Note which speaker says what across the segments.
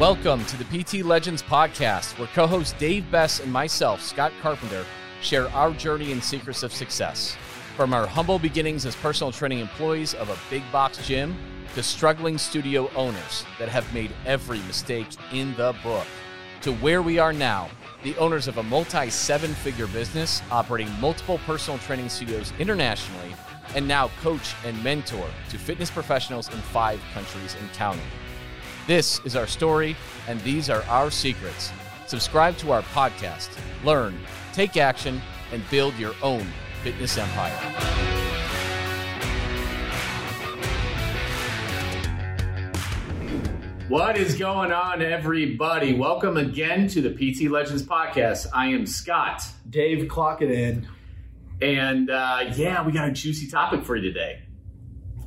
Speaker 1: Welcome to the PT Legends podcast, where co host Dave Bess and myself, Scott Carpenter, share our journey and secrets of success. From our humble beginnings as personal training employees of a big box gym to struggling studio owners that have made every mistake in the book, to where we are now, the owners of a multi seven figure business operating multiple personal training studios internationally, and now coach and mentor to fitness professionals in five countries and counting. This is our story, and these are our secrets. Subscribe to our podcast, learn, take action, and build your own fitness empire. What is going on, everybody? Welcome again to the PT Legends podcast. I am Scott.
Speaker 2: Dave, clock it in.
Speaker 1: And uh, yeah, we got a juicy topic for you today.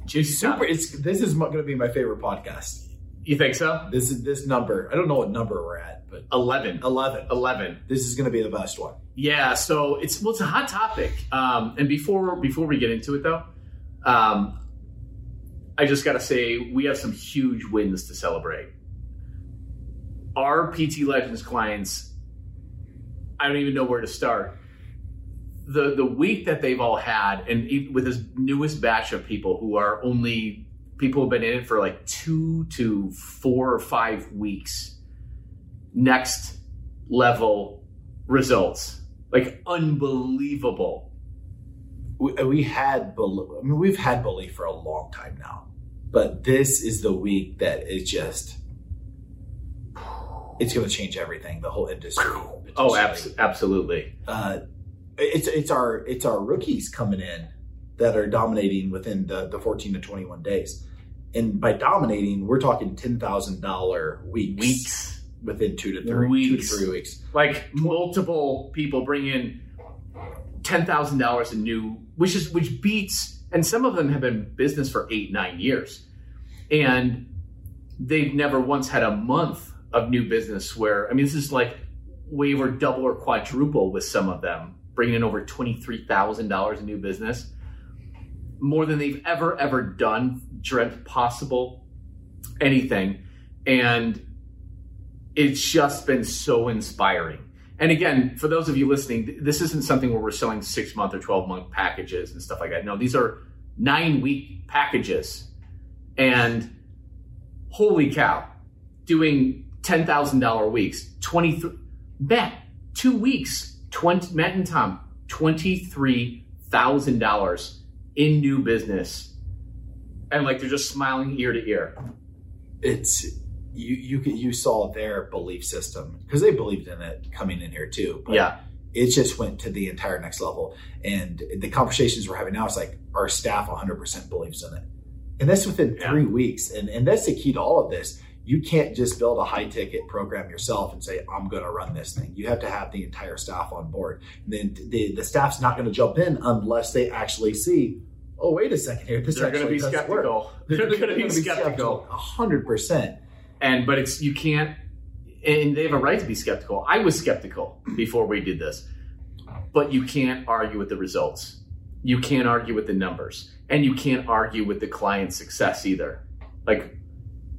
Speaker 1: Juicy
Speaker 2: Super.
Speaker 1: topic.
Speaker 2: It's this is going to be my favorite podcast.
Speaker 1: You think so?
Speaker 2: This is this number. I don't know what number we're at, but
Speaker 1: 11.
Speaker 2: eleven.
Speaker 1: 11.
Speaker 2: This is going to be the best one.
Speaker 1: Yeah, so it's well, it's a hot topic. Um, and before before we get into it, though, um, I just got to say we have some huge wins to celebrate. Our PT Legends clients, I don't even know where to start. The the week that they've all had, and with this newest batch of people who are only people who've been in it for like two to four or five weeks. Next level results like unbelievable.
Speaker 2: We, we had, I mean, we've had belief for a long time now, but this is the week that is just. It's going to change everything. The whole industry.
Speaker 1: Oh, abs- absolutely.
Speaker 2: uh, it's it's our it's our rookies coming in that are dominating within the, the 14 to 21 days. And by dominating we're talking $10000 weeks,
Speaker 1: Weeks,
Speaker 2: within two to three
Speaker 1: Weeks.
Speaker 2: two to three weeks.
Speaker 1: Like multiple people bring in ten thousand dollars in new, which is which beats, and some of them have been business for eight nine years, and they've never once had a month of new business where I mean this is like way over double or quadruple with some of them bringing in over twenty three thousand dollars in new business, more than they've ever ever done, dreamt possible, anything, and it's just been so inspiring. And again, for those of you listening, this isn't something where we're selling six month or 12 month packages and stuff like that. No, these are nine week packages. And holy cow, doing $10,000 weeks, 23, Matt, two weeks, 20, Matt and Tom, $23,000 in new business. And like they're just smiling ear to ear.
Speaker 2: it's you you could- you saw their belief system because they believed in it coming in here too but
Speaker 1: Yeah.
Speaker 2: it just went to the entire next level and the conversations we're having now is like our staff 100% believes in it and that's within
Speaker 1: Yeah.
Speaker 2: three weeks and, and that's the key to all of this you can't just build a high ticket program yourself and say i'm going to run this thing you have to have the entire staff on board and then the, the staff's not going to jump in unless they actually see oh wait a second here. This
Speaker 1: They're going to be
Speaker 2: does work."
Speaker 1: skeptical. They're going to be skeptical.
Speaker 2: 100%
Speaker 1: and but it's you can't and they have a right to be skeptical. I was skeptical before we did this. But you can't argue with the results. You can't argue with the numbers. And you can't argue with the client's success either. Like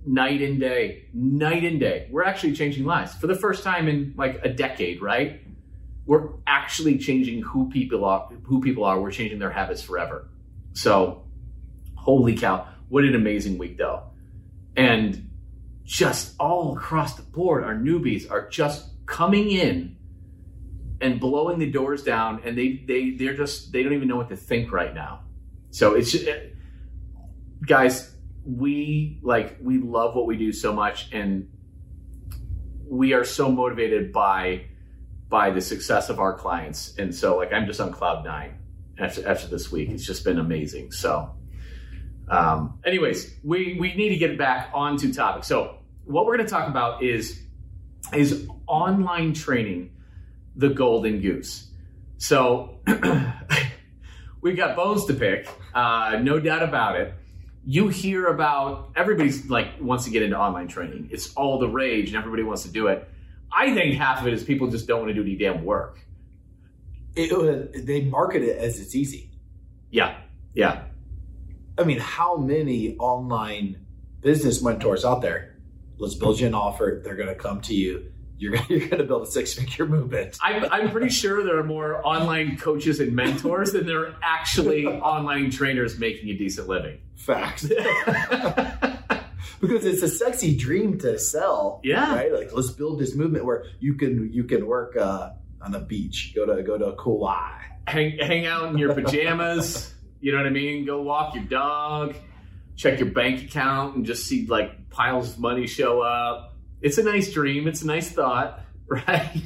Speaker 1: night and day night and day. We're actually changing lives. For the first time in like a decade right? We're actually changing who people are who people are. We're changing their habits forever so holy cow what an amazing week though. And just all across the board, our newbies are just coming in and blowing the doors down, and they they they're just they don't even know what to think right now. So it's just, guys, we like we love what we do so much, and we are so motivated by by the success of our clients, and so like I'm just on cloud nine after after this week. It's just been amazing. So. Um, anyways, we, we need to get back onto topic. So what we're going to talk about is is online training the golden goose. So we've got bones to pick, uh, no doubt about it. You hear about everybody's like wants to get into online training. It's all the rage, and everybody wants to do it. I think half of it is people just don't want to do any damn work.
Speaker 2: It, uh, they market it as it's easy.
Speaker 1: Yeah, yeah,
Speaker 2: I mean, how many online business mentors out there Let's build you an offer. They're going to come to you. You're going you're to build a six figure movement.
Speaker 1: I'm, I'm pretty sure there are more online coaches and mentors than there are actually online trainers making a decent living.
Speaker 2: Facts. because it's a sexy dream to sell.
Speaker 1: Yeah.
Speaker 2: Right. Like let's build this movement where you can you can work uh, on the beach, go to go to Kauai.
Speaker 1: Hang, hang out in your pajamas. you know what I mean? Go walk your dog. Check your bank account and just see like piles of money show up. It's a nice dream. It's a nice thought, right?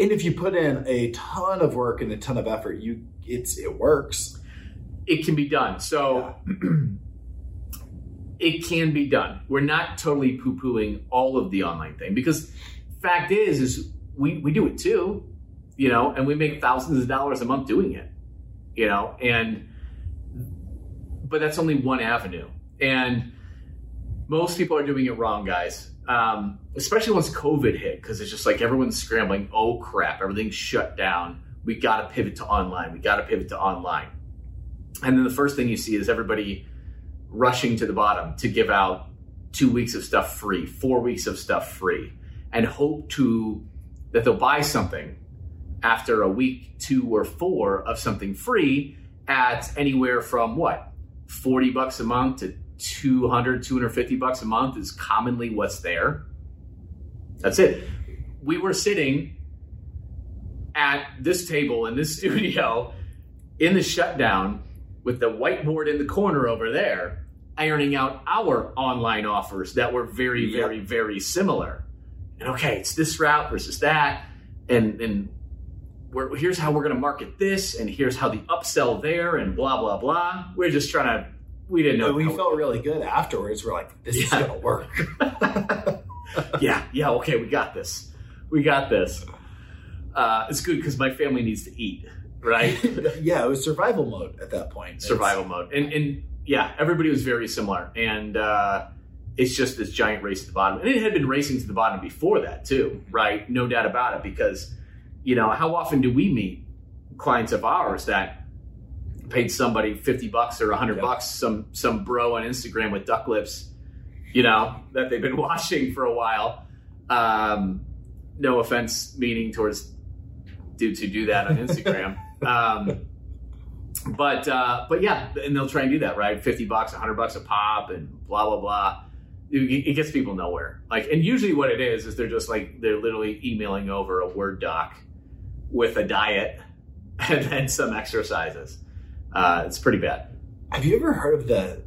Speaker 2: And if you put in a ton of work and a ton of effort, you it's it works.
Speaker 1: It can be done. So it can be done. We're not totally poo pooing all of the online thing because fact is, is we, we do it too, you know, and we make thousands of dollars a month doing it, you know, and, but that's only one avenue. And most people are doing it wrong, guys. Um, especially once COVID hit, because it's just like everyone's scrambling. Oh crap, everything's shut down. We got to pivot to online. We got to pivot to online. And then the first thing you see is everybody rushing to the bottom to give out two weeks of stuff free, four weeks of stuff free, and hope to that they'll buy something after a week, two or four of something free at anywhere from what? 40 bucks a month to 200 250 bucks a month is commonly what's there. That's it. We were sitting at this table in this studio in the shutdown with the whiteboard in the corner over there ironing out our online offers that were very very very similar and okay it's this route versus that and and we're, here's how we're going to market this and here's how the upsell there and blah blah blah we're just trying to we didn't know
Speaker 2: But we felt really good afterwards. We're like, this is gonna work.
Speaker 1: yeah, yeah, okay, we got this. We got this. Uh, it's good because my family needs to eat, right?
Speaker 2: yeah, it was survival mode at that point. It's-
Speaker 1: Survival mode. And, and yeah, everybody was very similar. And uh, it's just this giant race to the bottom. And it had been racing to the bottom before that, too, right? No doubt about it. Because, you know, how often do we meet clients of ours that paid somebody 50 bucks or 100
Speaker 2: Yeah.
Speaker 1: bucks, some, some bro on Instagram with duck lips, you know, that they've been watching for a while. Um, no offense meaning towards dudes who do that on Instagram. um, but uh, but yeah, and they'll try and do that, right? Fifty bucks, hundred bucks a pop, and blah blah blah. It, gets people nowhere. Like, and usually what it is is they're just like they're literally emailing over a word doc with a diet and then some exercises. Uh, it's pretty bad.
Speaker 2: Have you ever heard of the?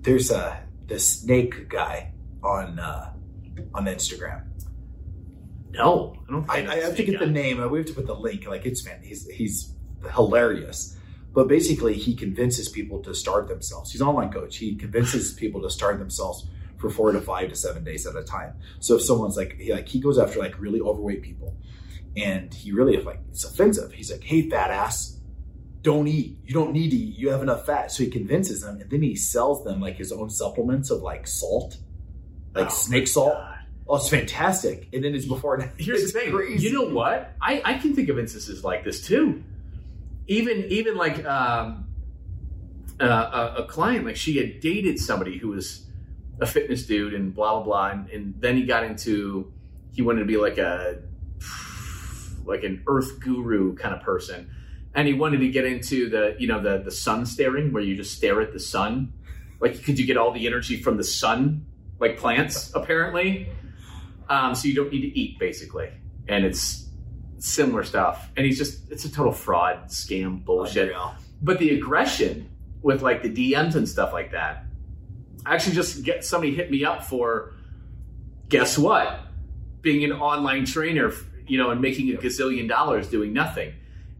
Speaker 2: There's a the snake guy on uh, on Instagram.
Speaker 1: No, I don't.
Speaker 2: I,
Speaker 1: think
Speaker 2: I have to get
Speaker 1: yeah.
Speaker 2: the name. We have to put the link. Like it's man, he's he's hilarious. But basically, he convinces people to start themselves. He's an online coach. He convinces people to start themselves for four to five to seven days at a time. So if someone's like, he, like he goes after like really overweight people, and he really like it's offensive. He's like, "Hey, fat ass, don't eat. You don't need to eat. You have enough fat." So he convinces them, and then he sells them like his own supplements of like salt, like
Speaker 1: Oh,
Speaker 2: snake salt.
Speaker 1: God.
Speaker 2: Oh, it's fantastic. And then it's before and
Speaker 1: Here's
Speaker 2: it's
Speaker 1: the thing.
Speaker 2: crazy.
Speaker 1: You know what? I, I can think of instances like this too. Even even like um, uh, a, a client, like she had dated somebody who was a fitness dude and blah blah blah, and, and then he got into he wanted to be like a like an earth guru kind of person, and he wanted to get into the you know the the sun staring where you just stare at the sun, like could you get all the energy from the sun, like plants apparently. Um, so you don't need to eat basically, and it's similar stuff. And he's just it's a total fraud, scam, bullshit.
Speaker 2: Unreal.
Speaker 1: But the aggression with like the DMs and stuff like that, I actually just get somebody hit me up for guess what, being an online trainer, you know, and making a gazillion dollars doing nothing.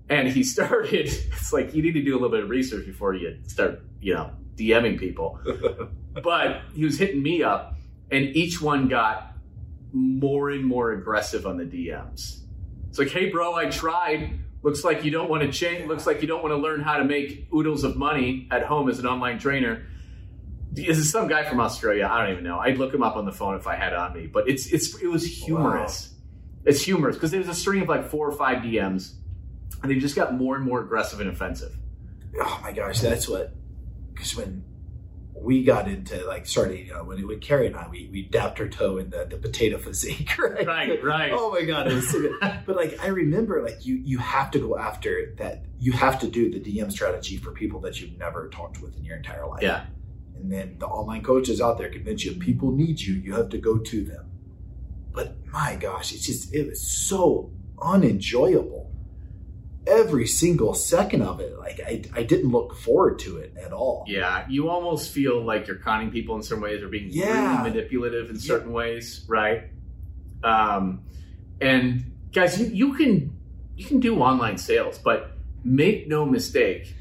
Speaker 1: And he started. It's like you need to do a little bit of research before you start, you know, DMing people but he was hitting me up, and each one got more and more aggressive on the DMs. It's like, hey, bro, I tried. Looks like you don't want to change. Looks like you don't want to learn how to make oodles of money at home as an online trainer. This is some guy from Australia. I don't even know. I'd look him up on the phone if I had it on me. But it's it's it was humorous. It's humorous because there was a string of like four or five DMs, and they just got more and more aggressive and offensive.
Speaker 2: oh my gosh, that's what. Because when we got into like starting, you uh, know, when, when Carrie and I, we, we dapped our toe in the, the potato physique, right?
Speaker 1: Right, right.
Speaker 2: Oh my God, it was so good. but like, I remember like you, you have to go after that. You have to do the DM strategy for people that you've never talked with in your entire life.
Speaker 1: Yeah.
Speaker 2: And then the online coaches out there convince you people need you. You have to go to them. But my gosh, it's just, it was so unenjoyable every single second of it. Like I, I didn't look forward to it at all.
Speaker 1: Yeah, you almost feel like you're conning people in some ways or being
Speaker 2: Yeah.
Speaker 1: really manipulative in certain ways, right? Um, and guys, you, you can you can do online sales, but make no mistake,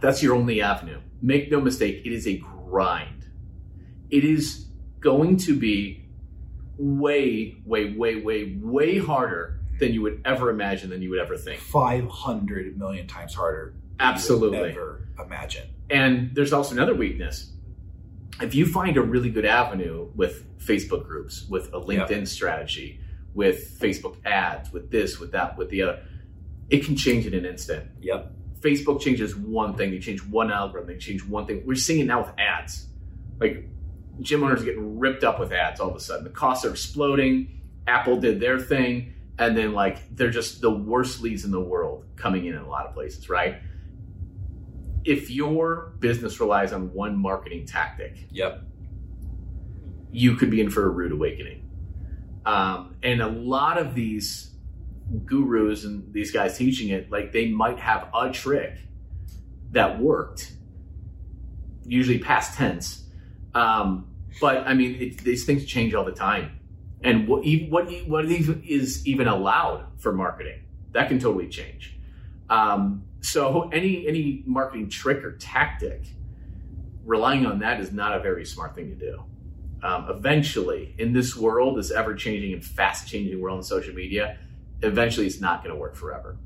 Speaker 1: that's your only avenue. Make no mistake, it is a grind. It is going to be way, way, way, way, way harder than you would ever imagine, than you would ever think.
Speaker 2: 500 million times harder. than you would
Speaker 1: Absolutely.
Speaker 2: Ever imagine.
Speaker 1: And there's also another weakness. If you find a really good avenue with Facebook groups, with a LinkedIn strategy, with Facebook ads, with this, with that, with the other, it can change in an instant.
Speaker 2: Yep.
Speaker 1: Facebook changes one thing, they change one algorithm, they change one thing. We're seeing it now with ads. Like gym owners are getting ripped up with ads all of a sudden. The costs are exploding. Apple did their thing, and then like they're just the worst leads in the world coming in in a lot of places, right? If your business relies on one marketing tactic,
Speaker 2: Yep.
Speaker 1: you could be in for a rude awakening. Um, and a lot of these gurus and these guys teaching it, like they might have a trick that worked, usually past tense. Um, but I mean, it, these things change all the time. And what, what, what even even allowed for marketing that can totally change. Um, so any any marketing trick or tactic, relying on that is not a very smart thing to do um, eventually in this world, this ever changing and fast changing world in social media, eventually it's not going to work forever.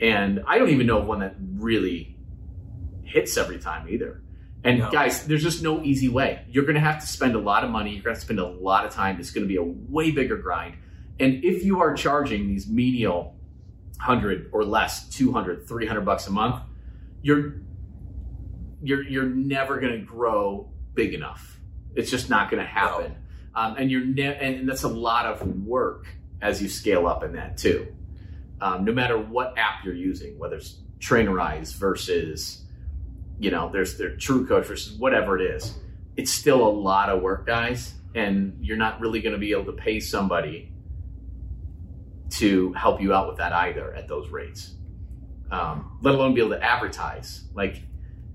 Speaker 1: And I don't even know of one that really hits every time either. And
Speaker 2: No.
Speaker 1: guys, there's just no easy way. You're going to have to spend a lot of money. You're going to have to spend a lot of time. It's going to be a way bigger grind. And if you are charging these menial 100 or less, 200, 300 bucks a month, you're you're you're never going to grow big enough. It's just not going to happen. Um, and you're ne- and that's a lot of work as you scale up in that too. Um, no matter what app you're using, whether it's Trainerize versus, you know, there's their True Coach versus whatever it is, it's still a lot of work, guys. And you're not really going to be able to pay somebody to help you out with that either at those rates. Um, let alone be able to advertise. Like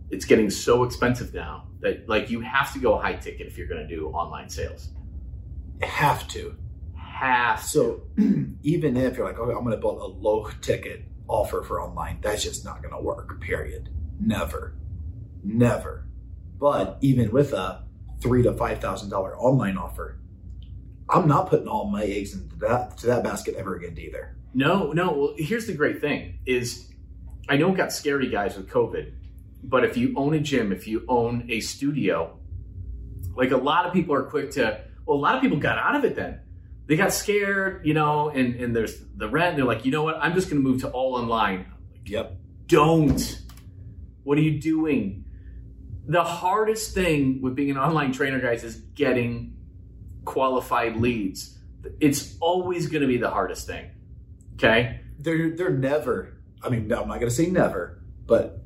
Speaker 1: it's getting so expensive now that like you have to go high ticket if you're going to do online sales.
Speaker 2: You have to.
Speaker 1: Have.
Speaker 2: So even if you're like, okay, I'm going to build a low ticket offer for online, that's just not going to work. Period. Never, never. But even with a three to five thousand dollar online offer, I'm not putting all my eggs into that to that basket ever again either.
Speaker 1: No, no. Well, here's the great thing: is I know it got scary, guys, with COVID. But if you own a gym, if you own a studio, like a lot of people are quick to. Well, a lot of people got out of it then. They got scared, you know, and and there's the rent. They're like, you know what? I'm just going to move to all online.
Speaker 2: Yep.
Speaker 1: Don't. What are you doing? The hardest thing with being an online trainer, guys, is getting qualified leads. It's always going to be the hardest thing. Okay.
Speaker 2: They're they're never. I mean, no, I'm not going to say never, but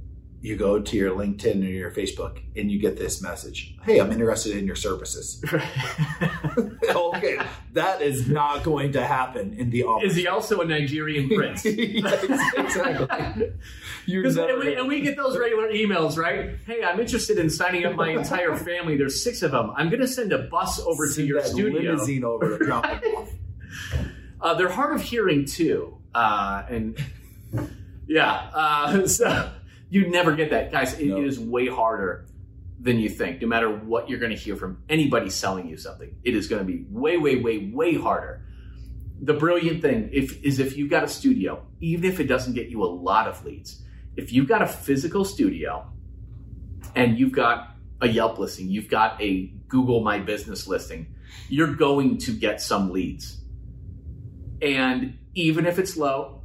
Speaker 2: you go to your LinkedIn or your Facebook and you get this message: "Hey, I'm interested in your services." okay, that is not going to happen in the office.
Speaker 1: Is he also a Nigerian prince?
Speaker 2: Yes, exactly. Never
Speaker 1: and, we, and we get those regular emails, right? Hey, I'm interested in signing up my entire family. There's six of them. I'm going to send a bus over to your studio.
Speaker 2: limousine over to drop them off.
Speaker 1: Uh, they're hard of hearing too, uh, and yeah, uh, so you never get that, guys. It,
Speaker 2: No.
Speaker 1: it is way harder than you think. No matter what you're going to hear from anybody selling you something, it is going to be way, way, way, way harder. The brilliant thing if, is if you've got a studio, even if it doesn't get you a lot of leads, if you've got a physical studio and you've got a Yelp listing, you've got a Google My Business listing, you're going to get some leads. And even if it's low,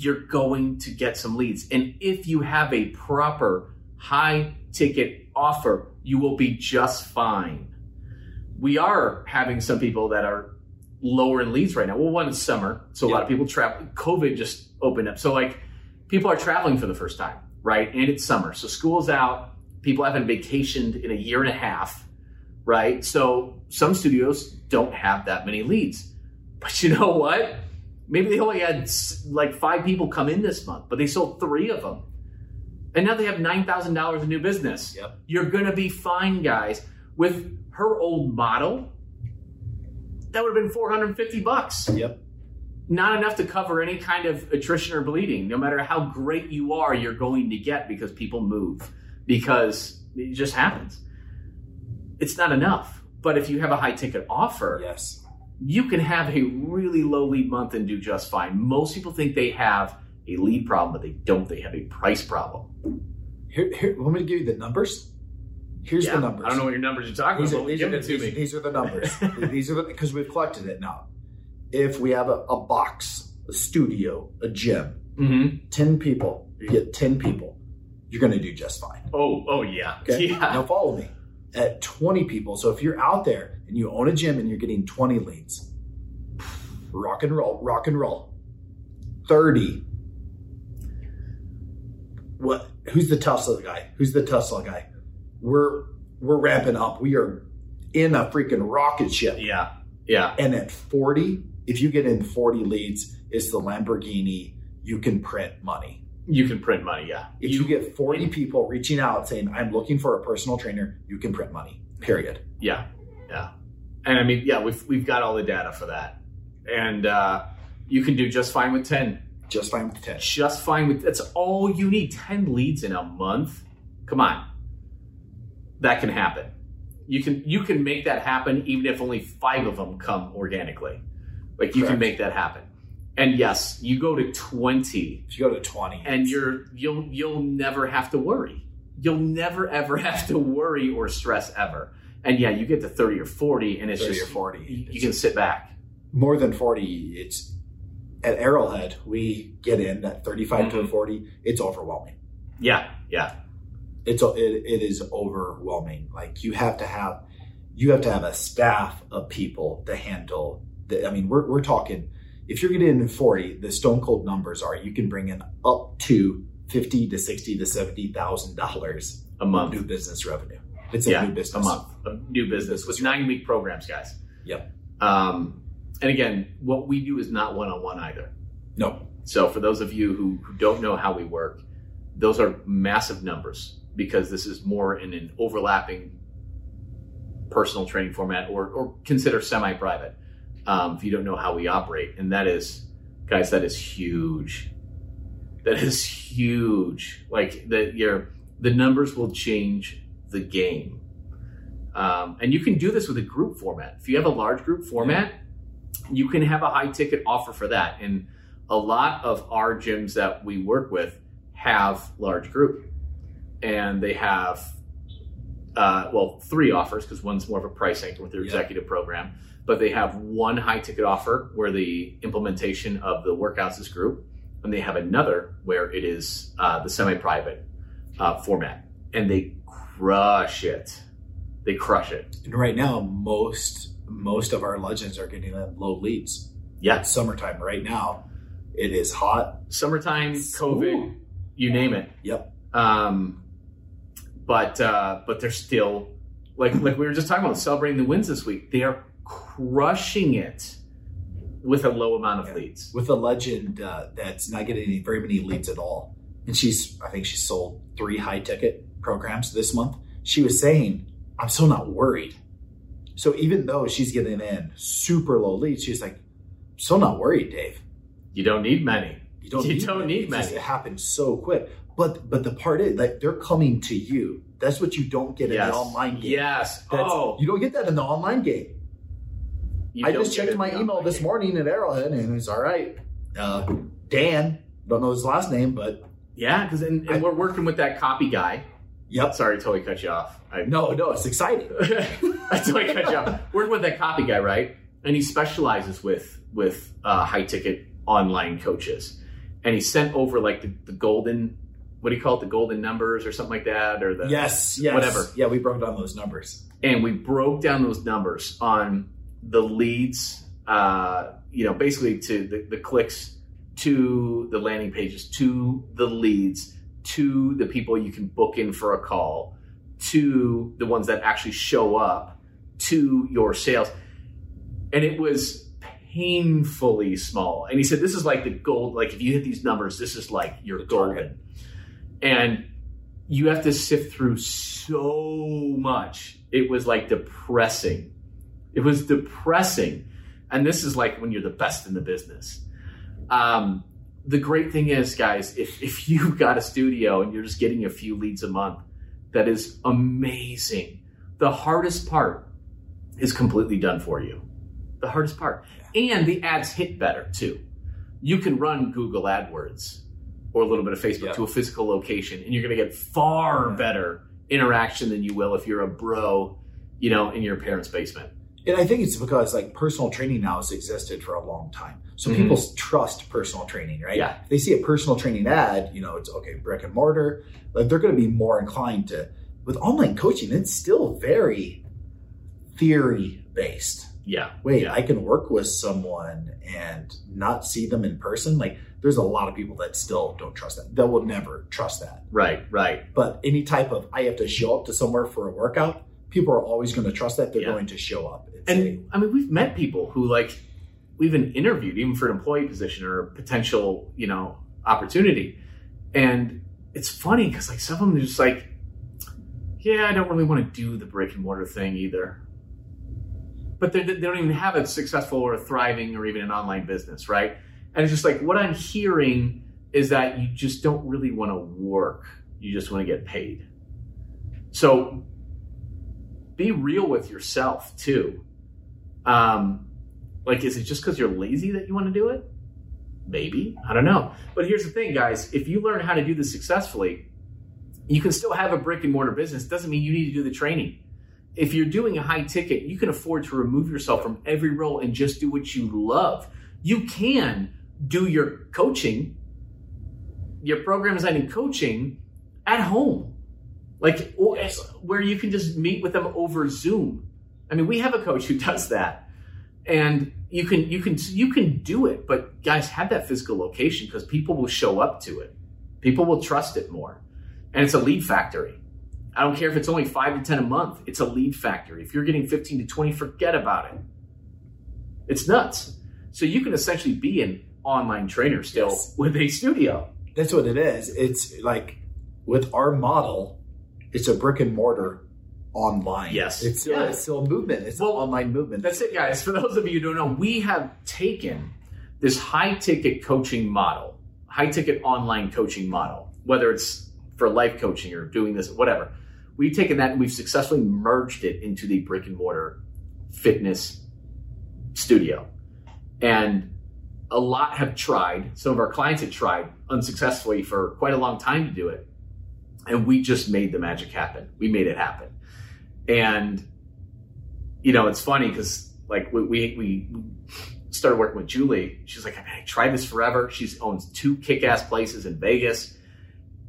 Speaker 1: you're going to get some leads. And if you have a proper high ticket offer. You will be just fine. We are having some people that are lower in leads right now. Well, one, it's summer, so a lot of people travel. COVID just opened up. So, like, people are traveling for the first time, right? And it's summer. So, school's out. People haven't vacationed in a year and a half, right? So, some studios don't have that many leads. But you know what? Maybe they only had like five people come in this month, but they sold three of them. And now they have $9,000 in new business.
Speaker 2: Yep.
Speaker 1: You're going to be fine, guys. With her old model, that would have been 450 bucks.
Speaker 2: Yep.
Speaker 1: Not enough to cover any kind of attrition or bleeding. No matter how great you are, you're going to get because people move, because it just happens. It's not enough. But if you have a high ticket offer,
Speaker 2: Yes.
Speaker 1: You can have a really low lead month and do just fine. Most people think they have a lead problem, but they don't. They have a price problem.
Speaker 2: Here, here, want me to give you the numbers? Here's
Speaker 1: Yeah,
Speaker 2: the numbers.
Speaker 1: I don't know what your numbers you're talking
Speaker 2: These
Speaker 1: about.
Speaker 2: are, these, are,
Speaker 1: to
Speaker 2: these,
Speaker 1: me.
Speaker 2: these are the numbers. these are the because we've collected it now. If we have a, a box, a studio, a gym,
Speaker 1: hmm
Speaker 2: ten people, you get ten people, you're going to do just fine.
Speaker 1: Oh, oh yeah,
Speaker 2: Okay.
Speaker 1: yeah.
Speaker 2: Now follow me. At 20 people, so if you're out there and you own a gym and you're getting 20 leads, rock and roll, rock and roll. 30. What? Who's the Tesla guy? Who's the Tesla guy? We're we're ramping up. We are in a freaking rocket ship.
Speaker 1: Yeah, yeah.
Speaker 2: And at 40, if you get in 40 leads, it's the Lamborghini. You can print money.
Speaker 1: You can print money. Yeah.
Speaker 2: If you, get 40 people reaching out saying, I'm looking for a personal trainer, you can print money, period.
Speaker 1: Yeah, yeah. And I mean, yeah, we've we've got all the data for that, and uh, you can do just fine with ten.
Speaker 2: Just fine with 10.
Speaker 1: Just fine with that's all you need. Ten leads in a month. Come on, that can happen. You can you can make that happen even if only five of them come organically. Like you can make that happen. And yes, you go to twenty,
Speaker 2: If you go to 20,
Speaker 1: and you're you'll you'll never have to worry. You'll never ever have to worry or stress ever. And yeah, you get to thirty or forty, and it's
Speaker 2: 30
Speaker 1: just
Speaker 2: or 40.
Speaker 1: You, you can sit back.
Speaker 2: more than 40, it's at Arrowhead, we get in at 35 to
Speaker 1: Mhm.
Speaker 2: 40, it's overwhelming.
Speaker 1: Yeah, yeah,
Speaker 2: It's it, it is overwhelming. Like you have to have you have to have a staff of people to handle the I mean, we're we're talking if you're getting in 40, the stone cold numbers are you can bring in up to 50 to 60 to 70,000 dollars
Speaker 1: a month.
Speaker 2: new business revenue. It's a
Speaker 1: yeah,
Speaker 2: new business.
Speaker 1: a month of new business with nine week programs, guys.
Speaker 2: Yep.
Speaker 1: Um, and again, what we do is not one on one either.
Speaker 2: No.
Speaker 1: So for those of you who, who don't know how we work, those are massive numbers because this is more in an overlapping personal training format or, or consider semi-private um, if you don't know how we operate. And that is, guys, that is huge. That is huge. Like the your the numbers will change the game. Um, and you can do this with a group format. If you have a large group format, you can have a high ticket offer for that. And a lot of our gyms that we work with have large group, and they have uh, well three offers because one's more of a price anchor with their
Speaker 2: Yeah.
Speaker 1: executive program, but they have one high ticket offer where the implementation of the workouts is group, and they have another where it is uh, the semi private uh, format, and they crush it. They crush it.
Speaker 2: And right now, most most of our legends are getting in low leads.
Speaker 1: Yeah,
Speaker 2: It's summertime right now. It is hot.
Speaker 1: summertime, COVID,
Speaker 2: Ooh.
Speaker 1: you name it.
Speaker 2: Yep.
Speaker 1: Um, but uh, but they're still like like we were just talking about celebrating the wins this week. They are crushing it with a low amount of
Speaker 2: Yeah.
Speaker 1: leads.
Speaker 2: With a legend uh, that's not getting any, very many leads at all. And she's, I think she sold three high ticket programs this month. She was saying, I'm still not worried. So even though she's getting in super low leads, she's like, still not worried, Dave.
Speaker 1: You don't need many.
Speaker 2: You don't
Speaker 1: You
Speaker 2: need
Speaker 1: don't
Speaker 2: many
Speaker 1: need many.
Speaker 2: It happens so quick. But but the part is like they're coming to you. That's what you don't get in the online game.
Speaker 1: Yes.
Speaker 2: That's-
Speaker 1: oh,
Speaker 2: You don't get that in the online game.
Speaker 1: You
Speaker 2: I just checked my email this morning at Arrowhead and it's all right. Uh, Dan, don't know his last name, but
Speaker 1: Yeah, because and, and
Speaker 2: I-
Speaker 1: we're working with that copy guy.
Speaker 2: yep.
Speaker 1: Sorry, totally cut you off. I,
Speaker 2: No, no, it's exciting.
Speaker 1: I totally cut you off. Working with that copy guy, right? And he specializes with with uh, high ticket online coaches. And he sent over like the, the golden what do you call it, the golden numbers or something like that, or the
Speaker 2: yes, yes,
Speaker 1: whatever.
Speaker 2: Yeah, we broke down those numbers.
Speaker 1: and we broke down those numbers on the leads, uh, you know, basically to the, the clicks to the landing pages, to the leads, to the people you can book in for a call, to the ones that actually show up, to your sales. And it was painfully small. And he said, This is like the gold, like if you hit these numbers, this is like your golden. And you have to sift through so much. It was like depressing. It was depressing. And this is like when you're the best in the business. Um, the great thing is, guys, if, if you've got a studio and you're just getting a few leads a month, that is amazing. The hardest part is completely done for you. The hardest part. And the ads hit better too. You can run Google AdWords or a little bit of Facebook
Speaker 2: Yeah.
Speaker 1: to a physical location, and you're going to get far better interaction than you will if you're a bro, you know, in your parents' basement.
Speaker 2: And I think it's because like personal training now has existed for a long time. So
Speaker 1: Mhm.
Speaker 2: people trust personal training, right?
Speaker 1: Yeah.
Speaker 2: If they see a personal training ad, you know, it's okay, brick and mortar, like they're going to be more inclined to. With online coaching, it's still very theory based.
Speaker 1: Yeah.
Speaker 2: Wait,
Speaker 1: Yeah.
Speaker 2: I can work with someone and not see them in person. Like, there's a lot of people that still don't trust that. That will never trust that.
Speaker 1: Right, right.
Speaker 2: But any type of I have to show up to somewhere for a workout, people are always going to trust that they're
Speaker 1: Yeah.
Speaker 2: going to show up. and
Speaker 1: And I mean, we've met people who like we've been interviewed even for an employee position or a potential, you know, opportunity. And it's funny because like some of them are just like, yeah, I don't really want to do the brick and mortar thing either. But they, they don't even have a successful or a thriving or even an online business, right? And it's just like what I'm hearing is that you just don't really want to work. You just want to get paid. So be real with yourself too. Um, like, is it just because you're lazy that you want to do it? Maybe. I don't know. But here's the thing, guys. If you learn how to do this successfully, you can still have a brick and mortar business. Doesn't mean you need to do the training. If you're doing a high ticket, you can afford to remove yourself from every role and just do what you love. You can do your coaching, your program design and coaching at home. Like, where you can just meet with them over Zoom. I mean, we have a coach who does that, and you can you can you can do it. But guys, have that physical location because people will show up to it. People will trust it more, and it's a lead factory. I don't care if it's only five to ten a month. It's a lead factory. If you're getting fifteen to twenty, forget about it. It's nuts. So you can essentially be an online trainer still
Speaker 2: Yes.
Speaker 1: with a studio.
Speaker 2: That's what it is. It's like with our model, it's a brick and mortar online.
Speaker 1: Yes.
Speaker 2: It's still,
Speaker 1: Yeah.
Speaker 2: it's still a movement. It's
Speaker 1: Well,
Speaker 2: an online movement.
Speaker 1: That's it, guys. For those of you who don't know, we have taken this high ticket coaching model, high ticket online coaching model, whether it's for life coaching or doing this, whatever. We've taken that and we've successfully merged it into the brick and mortar fitness studio. And a lot have tried. Some of our clients have tried unsuccessfully for quite a long time to do it. And we just made the magic happen. We made it happen. And you know, it's funny because like we, we we started working with Julie. She's like, I tried this forever. She owns two kick-ass places in Vegas,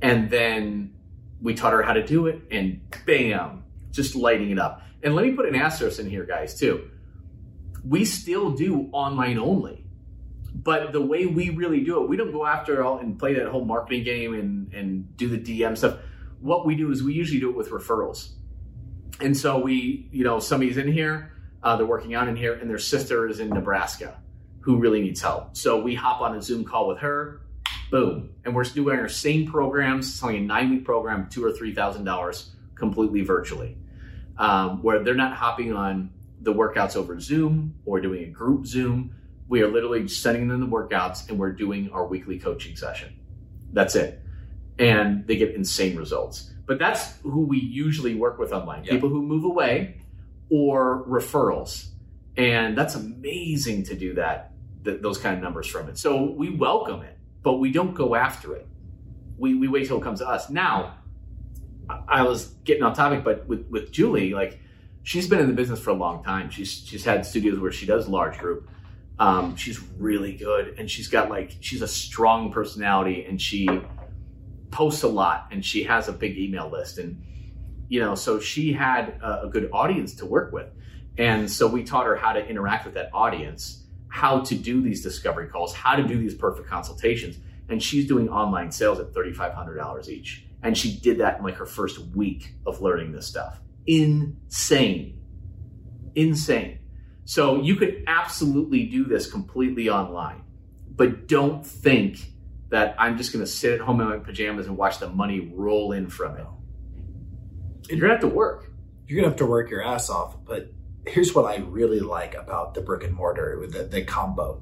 Speaker 1: and then we taught her how to do it, and bam, just lighting it up. And let me put an asterisk in here, guys, too. We still do online only, but the way we really do it, we don't go after all and play that whole marketing game and and do the DM stuff. What we do is we usually do it with referrals. And so we, you know, somebody's in here, uh, they're working out in here, and their sister is in Nebraska who really needs help. So we hop on a Zoom call with her, boom, and we're doing our same programs. Only a nine week program, two or three thousand dollars, completely virtually, um, where they're not hopping on the workouts over Zoom or doing a group Zoom. We are literally sending them the workouts, and we're doing our weekly coaching session. That's it, and they get insane results. But that's who we usually work with online.
Speaker 2: Yeah.
Speaker 1: People who move away or referrals. And that's amazing to do that, th- those kind of numbers from it. So we welcome it, but we don't go after it. We, we wait till it comes to us. Now, I- I was getting off topic, but with, with Julie, like she's been in the business for a long time. She's she's had studios where she does large group. Um, she's really good, and she's got like she's a strong personality, and she posts a lot and she has a big email list and you know so she had a, a good audience to work with. And so we taught her how to interact with that audience how to do these discovery calls how to do these perfect consultations and she's doing online sales at $3500 each. And she did that in like her first week of learning this stuff. Insane. Insane so you could absolutely do this completely online but don't think that i'm just going to sit at home in my pajamas and watch the money roll in from it you're going to have to work
Speaker 2: You're gonna have to work your ass off. But here's what I really like about the brick and mortar with the, the combo.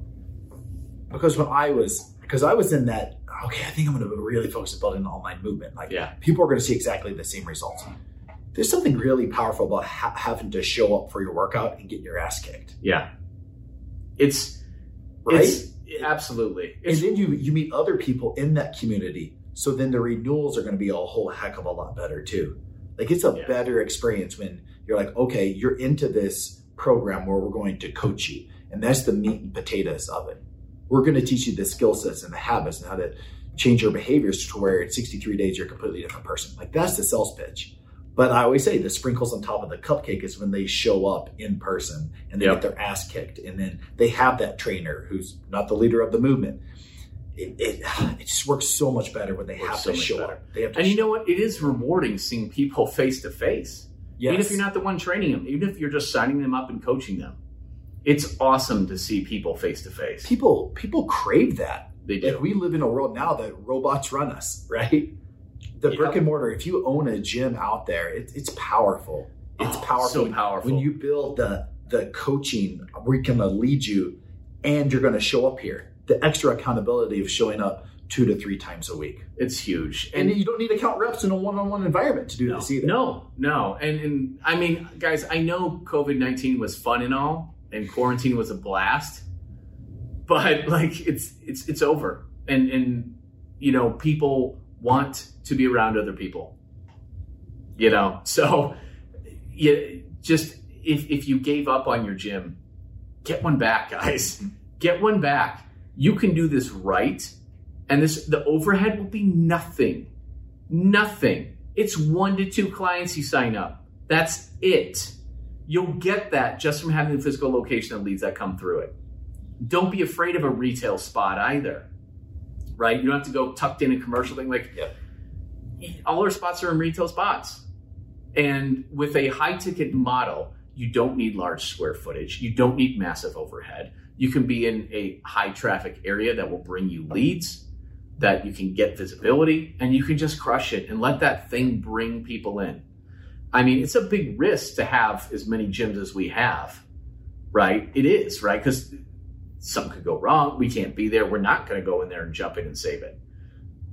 Speaker 2: Because when I was because I was in that, okay, I think I'm gonna really focus on building an online movement. Like
Speaker 1: Yeah.
Speaker 2: people are gonna see exactly the same results. There's something really powerful about ha- having to show up for your workout and getting your ass kicked,
Speaker 1: yeah it's
Speaker 2: right?
Speaker 1: it's absolutely
Speaker 2: and then you you meet other people in that community. So then the renewals are going to be a whole heck of a lot better too. Like it's a
Speaker 1: Yeah.
Speaker 2: better experience when you're like, okay, you're into this program where we're going to coach you, and that's the meat and potatoes of it. We're going to teach you the skill sets and the habits and how to change your behaviors to where in 63 days you're a completely different person. Like that's the sales pitch. But I always say the sprinkles on top of the cupcake is when they show up in person and they
Speaker 1: Yep.
Speaker 2: get their ass kicked, and then they have that trainer who's not the leader of the movement. It, it, it just works so much better when they have
Speaker 1: so
Speaker 2: to show
Speaker 1: better.
Speaker 2: up. They have to
Speaker 1: and you know what it is rewarding seeing people face to face even if you're not the one training them even if you're just signing them up and coaching them it's awesome to see people face to face
Speaker 2: people people crave that.
Speaker 1: they do
Speaker 2: Like we live in a world now that robots run us, right? The brick and mortar. If you own a gym out there, it, it's powerful. It's
Speaker 1: Oh,
Speaker 2: powerful.
Speaker 1: so powerful
Speaker 2: when you build the the coaching, we're going to lead you, and you're going to show up here. The extra accountability of showing up two to three times a week,
Speaker 1: it's huge
Speaker 2: and, you don't need to count reps in a one-on-one environment to do
Speaker 1: no,
Speaker 2: this either.
Speaker 1: no, no. And, and I mean, guys, I know COVID 19 was fun and all, and quarantine was a blast, but like it's it's it's over. And and you know, people want to be around other people. You know, so you just if if you gave up on your gym, get one back, guys. Get one back. You can do this right, and this the overhead will be nothing. Nothing. It's one to two clients you sign up. That's it. You'll get that just from having the physical location and leads that come through it. Don't be afraid of a retail spot either. Right? You don't have to go tucked in a commercial thing. Like
Speaker 2: Yep.
Speaker 1: all our spots are in retail spots. And with a high ticket model, you don't need large square footage. You don't need massive overhead. You can be in a high traffic area that will bring you leads, that you can get visibility, and you can just crush it and let that thing bring people in. I mean, it's a big risk to have as many gyms as we have, right? It is, right? Because something could go wrong. We can't be there. We're not going to go in there and jump in and save it.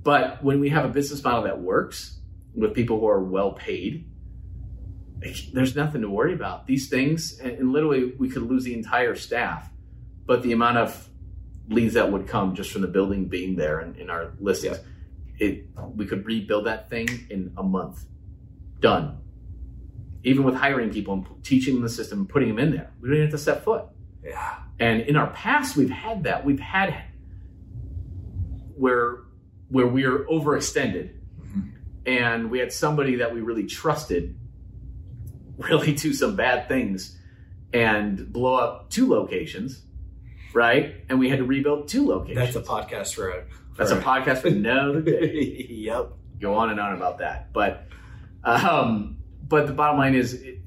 Speaker 1: But when we have a business model that works with people who are well paid, there's nothing to worry about. These things, and, literally, we could lose the entire staff, but the amount of leads that would come just from the building being there and in our listings, it we could rebuild that thing in a month. Done. Even with hiring people and teaching them the system and putting them in there, we don't even have to set foot.
Speaker 2: Yeah.
Speaker 1: And in our past, we've had that. We've had where where we are overextended,
Speaker 2: Mhm.
Speaker 1: and we had somebody that we really trusted really do some bad things and blow up two locations, right? And we had to rebuild two locations.
Speaker 2: That's a podcast for a.
Speaker 1: That's a podcast for another day.
Speaker 2: yep.
Speaker 1: Go on and on about that, but um, but the bottom line is, it,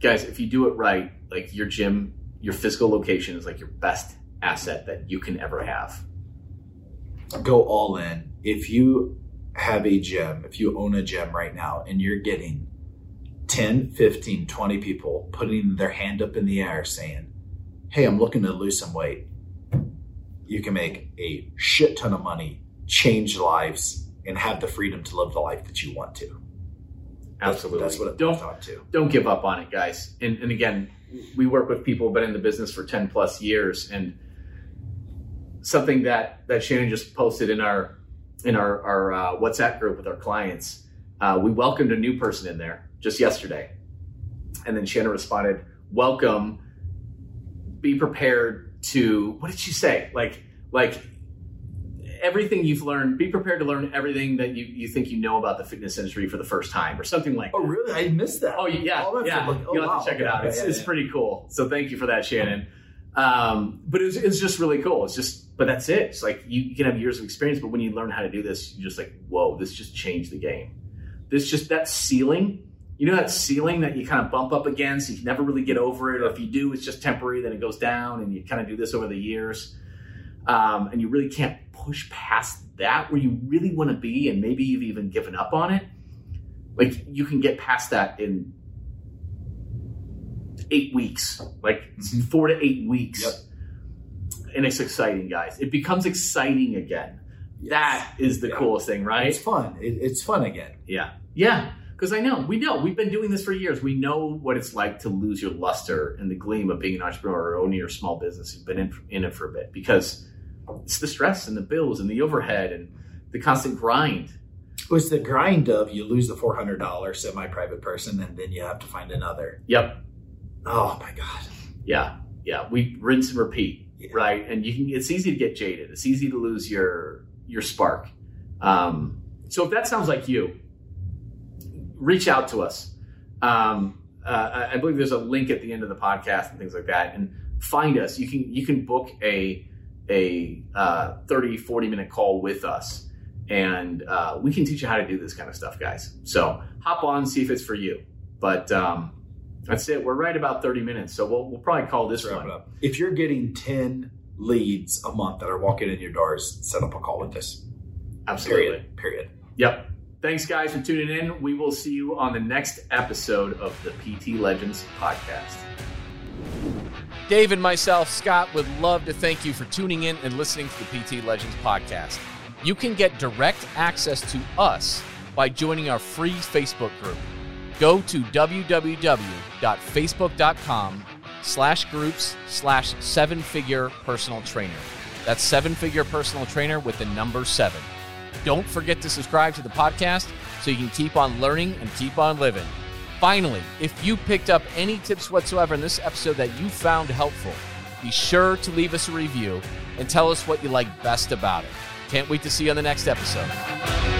Speaker 1: guys, if you do it right, like your gym, your physical location is like your best asset that you can ever have.
Speaker 2: go all in. If you have a gym, if you own a gym right now and you're getting 10, 15, 20 people putting their hand up in the air saying, Hey, I'm looking to lose some weight, you can make a shit ton of money, change lives, and have the freedom to live the life that you want to.
Speaker 1: Absolutely.
Speaker 2: That's what
Speaker 1: don't
Speaker 2: boils down to.
Speaker 1: don't give up on it, guys. And, and again, we work with people who've been in the business for 10 plus years. And something that, that Shannon just posted in our, in our, our uh, WhatsApp group with our clients, uh, we welcomed a new person in there just yesterday. And then Shannon responded, welcome, be prepared to, what did she say? Like, like everything you've learned. Be prepared to learn everything that you, you think you know about the fitness industry for the first time, or something like. that.
Speaker 2: Oh, really? I missed that.
Speaker 1: Oh, yeah,
Speaker 2: All
Speaker 1: yeah.
Speaker 2: like, oh,
Speaker 1: You'll have to check it out. It's,
Speaker 2: yeah,
Speaker 1: it's
Speaker 2: yeah.
Speaker 1: pretty cool. So thank you for that, Shannon. Um, but it's it's just really cool. It's just, but that's it. It's like you, you can have years of experience, but when you learn how to do this, you're just like, whoa, this just changed the game. This just that ceiling. You know that ceiling that you kind of bump up against, you can never really get over it. Or if you do, it's just temporary, then it goes down, and you kind of do this over the years. Um, and you really can't push past that where you really want to be, and maybe you've even given up on it. Like you can get past that in eight weeks, like
Speaker 2: Mhm.
Speaker 1: four to eight weeks.
Speaker 2: Yep.
Speaker 1: And it's exciting, guys. It becomes exciting again.
Speaker 2: Yes.
Speaker 1: That is the
Speaker 2: Yeah.
Speaker 1: coolest thing, right?
Speaker 2: It's fun. It, it's fun again.
Speaker 1: Yeah. Yeah. Because I know, we know, we've been doing this for years. We know what it's like to lose your luster and the gleam of being an entrepreneur or owning your small business. You've been in, in it for a bit because it's the stress and the bills and the overhead and the constant grind.
Speaker 2: It was the grind of you lose the four hundred dollar semi private person and then you have to find another.
Speaker 1: Yep.
Speaker 2: Oh my god.
Speaker 1: Yeah. Yeah. We rinse and repeat.
Speaker 2: Yeah.
Speaker 1: Right. And you can, it's easy to get jaded. It's easy to lose your, your spark. Um, so if that sounds like you, reach out to us. Um, uh, I I believe there's a link at the end of the podcast and things like that. And find us. You can you can book a a uh, 30, 40 minute call with us, and uh, we can teach you how to do this kind of stuff, guys. So hop on, see if it's for you. But um, that's it. We're right about 30 minutes, so we'll we'll probably call this
Speaker 2: wrap
Speaker 1: one.
Speaker 2: up. If you're getting ten leads a month that are walking in your doors, set up a call with us.
Speaker 1: Absolutely.
Speaker 2: Period. Period.
Speaker 1: Yep. Thanks, guys, for tuning in. We will see you on the next episode of the PT Legends podcast.
Speaker 3: Dave and myself, Scott, would love to thank you for tuning in and listening to the PT Legends podcast. You can get direct access to us by joining our free Facebook group. Go to www.facebook.com slash groups slash seven figure personal trainer. That's seven figure personal trainer with the number seven. Don't forget to subscribe to the podcast so you can keep on learning and keep on living. Finally, if you picked up any tips whatsoever in this episode that you found helpful, be sure to leave us a review and tell us what you like best about it. Can't wait to see you on the next episode.